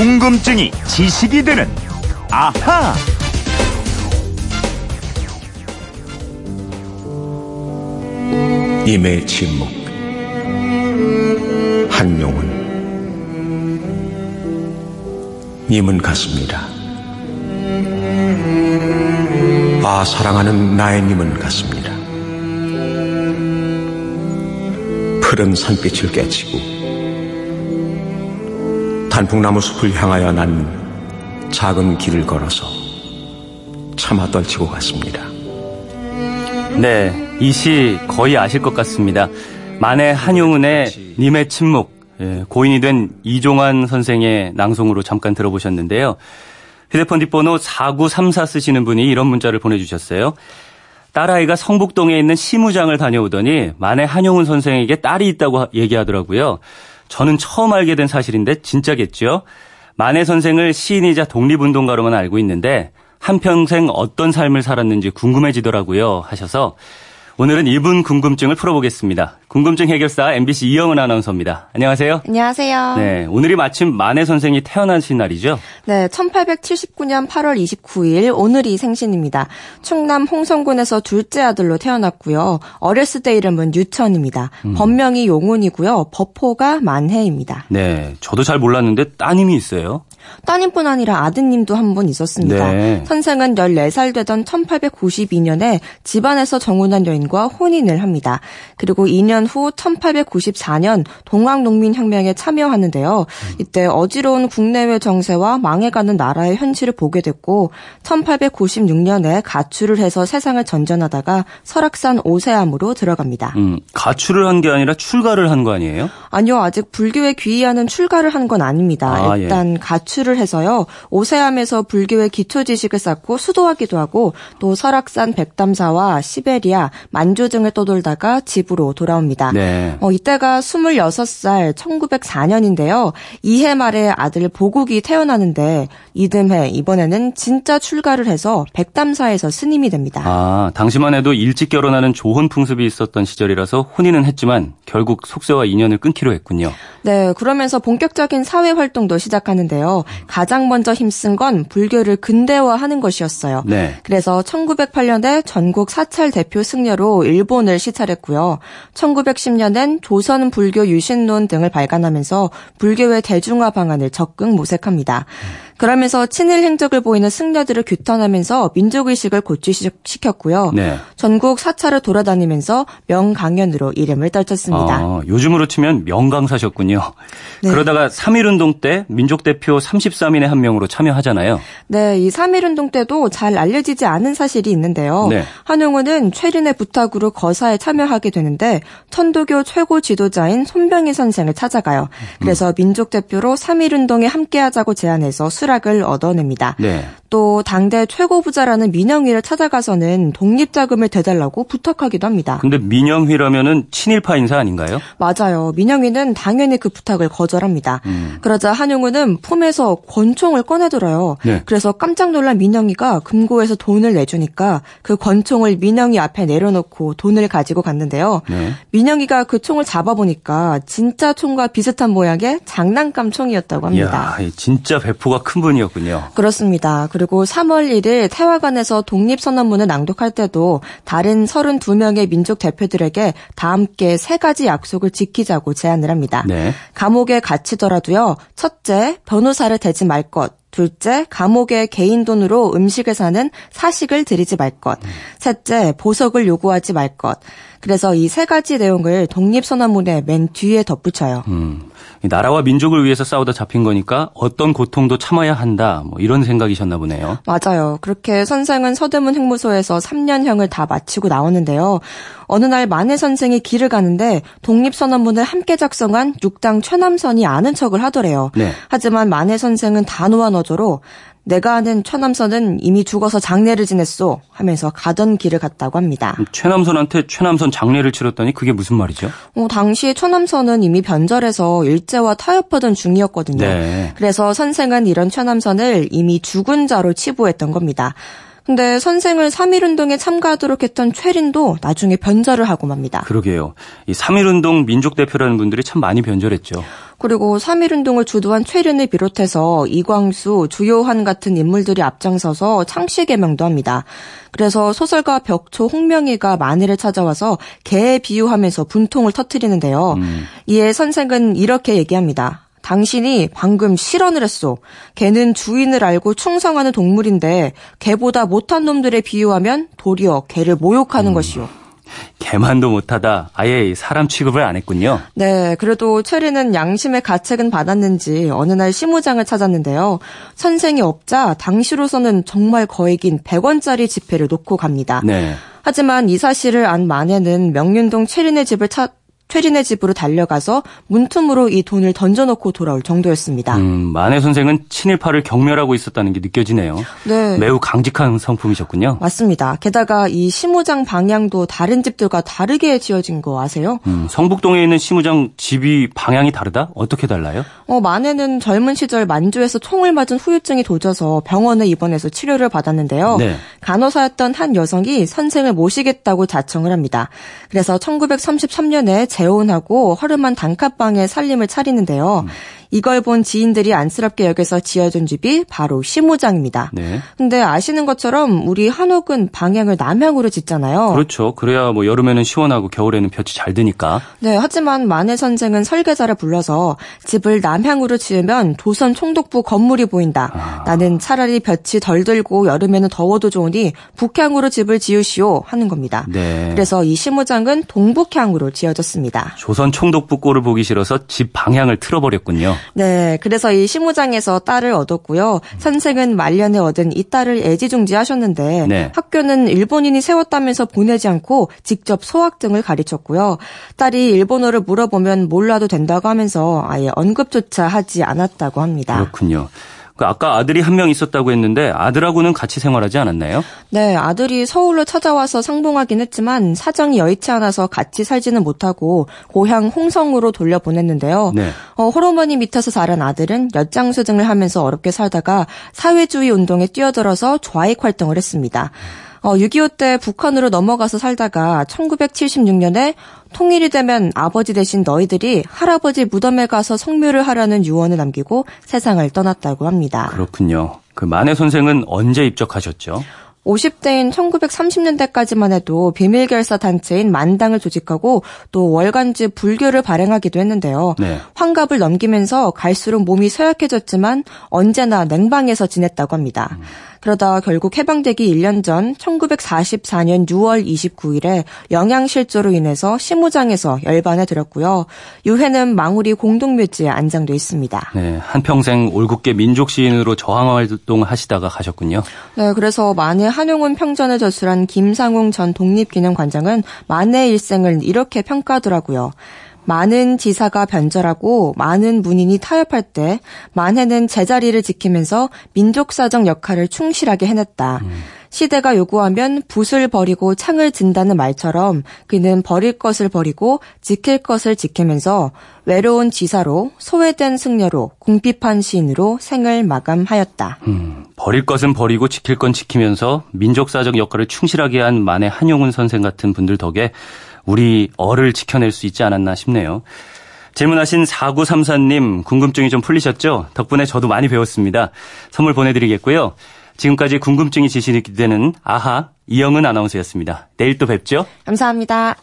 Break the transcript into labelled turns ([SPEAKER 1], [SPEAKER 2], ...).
[SPEAKER 1] 궁금증이 지식이 되는 아하.
[SPEAKER 2] 임의 침묵 한용운 님은 같습니다. 아 사랑하는 나의 님은 같습니다. 푸른 산빛을 깨치고 단풍나무 숲을 향하여 난 작은 길을 걸어서 차마 떨치고 갔습니다.
[SPEAKER 3] 네, 이 시 거의 아실 것 같습니다. 만해 한용운의 님의 침묵, 예, 고인이 된 이종환 선생의 낭송으로 잠깐 들어보셨는데요. 휴대폰 뒷번호 4934 쓰시는 분이 이런 문자를 보내주셨어요. 딸아이가 성북동에 있는 시무장을 다녀오더니 만해 한용운 선생에게 딸이 있다고 얘기하더라고요. 저는 처음 알게 된 사실인데 진짜겠죠? 만해 선생을 시인이자 독립운동가로만 알고 있는데 한평생 어떤 삶을 살았는지 궁금해지더라고요 하셔서 오늘은 이분 궁금증을 풀어보겠습니다. 궁금증 해결사 MBC 이영은 아나운서입니다. 안녕하세요.
[SPEAKER 4] 안녕하세요.
[SPEAKER 3] 네, 오늘이 마침 만해 선생이 태어나신 날이죠?
[SPEAKER 4] 네, 1879년 8월 29일 오늘이 생신입니다. 충남 홍성군에서 둘째 아들로 태어났고요. 어렸을 때 이름은 유천입니다. 음. 본명이 용운이고요. 버포가 만해입니다.
[SPEAKER 3] 네, 저도 잘 몰랐는데 따님이 있어요.
[SPEAKER 4] 따님뿐 아니라 아드님도 한 분 있었습니다. 네. 선생은 14살 되던 1892년에 집안에서 정운한 여인 과 혼인을 합니다. 그리고 2년 후 1894년 동학농민혁명에 참여하는데요. 이때 어지러운 국내외 정세와 망해가는 나라의 현실을 보게 됐고 1896년에 가출을 해서 세상을 전전하다가 설악산 오세암으로 들어갑니다.
[SPEAKER 3] 음, 가출을 한 게 아니라 출가를 한 거 아니에요?
[SPEAKER 4] 아니요. 아직 불교에 귀의하는 출가를 한 건 아닙니다. 아, 일단 예. 가출을 해서요. 오세암에서 불교의 기초 지식을 쌓고 수도하기도 하고 또 설악산 백담사와 시베리아, 만주 등을 떠돌다가 집으로 돌아옵니다. 네. 어, 이때가 26살 1904년인데요. 이해 말에 아들 보국이 태어나는데 이듬해 이번에는 진짜 출가를 해서 백담사에서 스님이 됩니다.
[SPEAKER 3] 아, 당시만 해도 일찍 결혼하는 조혼 풍습이 있었던 시절이라서 혼인은 했지만 결국 속세와 인연을 끊기로 했군요.
[SPEAKER 4] 네, 그러면서 본격적인 사회 활동도 시작하는데요. 가장 먼저 힘쓴 건 불교를 근대화하는 것이었어요. 네. 그래서 1908년에 전국 사찰 대표 승려로 일본을 시찰했고요. 1910년엔 조선 불교 유신론 등을 발간하면서 불교의 대중화 방안을 적극 모색합니다. 그러면서 친일 행적을 보이는 승려들을 규탄하면서 민족의식을 고취시켰고요. 네. 전국 사찰을 돌아다니면서 명강연으로 이름을 떨쳤습니다.
[SPEAKER 3] 아, 요즘으로 치면 명강사셨군요. 네. 그러다가 3.1운동 때 민족대표 33인의 한 명으로 참여하잖아요.
[SPEAKER 4] 네, 이 3.1운동 때도 잘 알려지지 않은 사실이 있는데요. 네. 한용운은 최린의 부탁으로 거사에 참여하게 되는데 천도교 최고 지도자인 손병희 선생을 찾아가요. 그래서 음. 민족대표로 3.1운동에 함께하자고 제안해서 술 수락을 얻어냅니다. 네. 또 당대 최고 부자라는 민영휘를 찾아가서는 독립 자금을 대달라고 부탁하기도 합니다.
[SPEAKER 3] 근데 민영휘라면은 친일파 인사 아닌가요?
[SPEAKER 4] 맞아요. 민영휘는 당연히 그 부탁을 거절합니다. 음. 그러자 한용우는 품에서 권총을 꺼내들어요. 네. 그래서 깜짝 놀란 민영휘가 금고에서 돈을 내주니까 그 권총을 민영휘 앞에 내려놓고 돈을 가지고 갔는데요. 네. 민영휘가 그 총을 잡아보니까 진짜 총과 비슷한 모양의 장난감 총이었다고 합니다.
[SPEAKER 3] 이야, 진짜 배포가 큰 분이었군요.
[SPEAKER 4] 그렇습니다. 그리고 3월 1일 태화관에서 독립선언문을 낭독할 때도 다른 32명의 민족 대표들에게 다 함께 세 가지 약속을 지키자고 제안을 합니다. 네. 감옥에 갇히더라도요. 첫째, 변호사를 대지 말 것. 둘째, 감옥에 개인 돈으로 음식을 사는 사식을 들이지 말 것. 셋째, 보석을 요구하지 말 것. 그래서 이 세 가지 내용을 독립선언문의 맨 뒤에 덧붙여요. 음,
[SPEAKER 3] 나라와 민족을 위해서 싸우다 잡힌 거니까 어떤 고통도 참아야 한다. 뭐 이런 생각이셨나 보네요.
[SPEAKER 4] 맞아요. 그렇게 선생은 서대문 행무소에서 3년형을 다 마치고 나오는데요. 어느 날 만해 선생이 길을 가는데 독립선언문을 함께 작성한 육당 최남선이 아는 척을 하더래요. 네. 하지만 만해 선생은 단호한 어조로 내가 아는 최남선은 이미 죽어서 장례를 지냈소 하면서 가던 길을 갔다고 합니다.
[SPEAKER 3] 최남선한테 최남선 장례를 치렀다니 그게 무슨 말이죠?
[SPEAKER 4] 어, 당시 최남선은 이미 변절해서 일제와 타협하던 중이었거든요. 네. 그래서 선생은 이런 최남선을 이미 죽은 자로 치부했던 겁니다. 근데 선생을 3.1운동에 참가하도록 했던 최린도 나중에 변절을 하고 맙니다.
[SPEAKER 3] 그러게요. 이 3.1운동 민족대표라는 분들이 참 많이 변절했죠.
[SPEAKER 4] 그리고 3.1운동을 주도한 최륜을 비롯해서 이광수, 주요한 같은 인물들이 앞장서서 창씨 개명도 합니다. 그래서 소설가 벽초 홍명희가 만해를 찾아와서 개에 비유하면서 분통을 터뜨리는데요. 음. 이에 선생은 이렇게 얘기합니다. 당신이 방금 실언을 했소. 개는 주인을 알고 충성하는 동물인데 개보다 못한 놈들에 비유하면 도리어 개를 모욕하는 음. 것이오.
[SPEAKER 3] 개만도 못하다 아예 사람 취급을 안 했군요.
[SPEAKER 4] 네, 그래도 체리는 양심의 가책은 받았는지 어느 날 시무장을 찾았는데요. 선생이 없자 당시로서는 정말 거액인 100원짜리 지폐를 놓고 갑니다. 네. 하지만 이 사실을 안 만에는 명륜동 체린의 집을 찾 최진의 집으로 달려가서 문틈으로 이 돈을 던져놓고 돌아올 정도였습니다. 음,
[SPEAKER 3] 만해 선생은 친일파를 경멸하고 있었다는 게 느껴지네요. 네. 매우 강직한 성품이셨군요.
[SPEAKER 4] 맞습니다. 게다가 이 시무장 방향도 다른 집들과 다르게 지어진 거 아세요? 음,
[SPEAKER 3] 성북동에 있는 시무장 집이 방향이 다르다? 어떻게 달라요?
[SPEAKER 4] 어, 만해는 젊은 시절 만주에서 총을 맞은 후유증이 도져서 병원에 입원해서 치료를 받았는데요. 네. 간호사였던 한 여성이 선생을 모시겠다고 자청을 합니다. 그래서 1933년에 재혼하고 허름한 단칸방에 살림을 차리는데요. 음. 이걸 본 지인들이 안쓰럽게 여겨서 지어준 집이 바로 시무장입니다. 네. 근데 아시는 것처럼 우리 한옥은 방향을 남향으로 짓잖아요.
[SPEAKER 3] 그렇죠. 그래야 뭐 여름에는 시원하고 겨울에는 볕이 잘 드니까.
[SPEAKER 4] 네, 하지만 만해 선생은 설계자를 불러서 집을 남향으로 지으면 조선 총독부 건물이 보인다. 아. 나는 차라리 볕이 덜 들고 여름에는 더워도 좋으니 북향으로 집을 지으시오 하는 겁니다. 네. 그래서 이 시무장은 동북향으로 지어졌습니다.
[SPEAKER 3] 조선 총독부 꼴을 보기 싫어서 집 방향을 틀어버렸군요.
[SPEAKER 4] 네, 그래서 이 시무장에서 딸을 얻었고요. 선생은 말년에 얻은 이 딸을 애지중지하셨는데 네. 학교는 일본인이 세웠다면서 보내지 않고 직접 소학 등을 가르쳤고요. 딸이 일본어를 물어보면 몰라도 된다고 하면서 아예 언급조차 하지 않았다고 합니다.
[SPEAKER 3] 그렇군요. 그 아까 아들이 한 명 있었다고 했는데 아들하고는 같이 생활하지 않았나요?
[SPEAKER 4] 네, 아들이 서울로 찾아와서 상봉하긴 했지만 사정이 여의치 않아서 같이 살지는 못하고 고향 홍성으로 돌려보냈는데요. 네. 어, 호르머니 밑에서 자란 아들은 엿장수 등을 하면서 어렵게 살다가 사회주의 운동에 뛰어들어서 좌익 활동을 했습니다. 어, 6.25 때 북한으로 넘어가서 살다가 1976년에 통일이 되면 아버지 대신 너희들이 할아버지 무덤에 가서 성묘를 하라는 유언을 남기고 세상을 떠났다고 합니다.
[SPEAKER 3] 그렇군요. 그 만해 선생은 언제 입적하셨죠?
[SPEAKER 4] 50대인 1930년대까지만 해도 비밀결사 단체인 만당을 조직하고 또 월간지 불교를 발행하기도 했는데요. 네. 환갑을 넘기면서 갈수록 몸이 쇠약해졌지만 언제나 냉방에서 지냈다고 합니다. 음. 그러다 결국 해방되기 1년 전 1944년 6월 29일에 영양실조로 인해서 시무장에서 열반에 들었고요. 유해는 망우리 공동묘지에 안장돼 있습니다.
[SPEAKER 3] 네, 한평생 올곧게 민족 시인으로 저항 활동을 하시다가 가셨군요.
[SPEAKER 4] 네, 그래서 만해 한용운 평전을 저술한 김상웅 전 독립기념관장은 만해 일생을 이렇게 평가하더라고요. 많은 지사가 변절하고 많은 문인이 타협할 때 만해는 제자리를 지키면서 민족사정 역할을 충실하게 해냈다. 음. 시대가 요구하면 붓을 버리고 창을 든다는 말처럼 그는 버릴 것을 버리고 지킬 것을 지키면서 외로운 지사로 소외된 승려로 궁핍한 시인으로 생을 마감하였다. 음,
[SPEAKER 3] 버릴 것은 버리고 지킬 건 지키면서 민족사적 역할을 충실하게 한 만해 한용운 선생 같은 분들 덕에 우리 어를 지켜낼 수 있지 않았나 싶네요. 질문하신 4934님 궁금증이 좀 풀리셨죠? 덕분에 저도 많이 배웠습니다. 선물 보내드리겠고요. 지금까지 궁금증이 지시되는 아하 이영은 아나운서였습니다. 내일 또 뵙죠.
[SPEAKER 4] 감사합니다.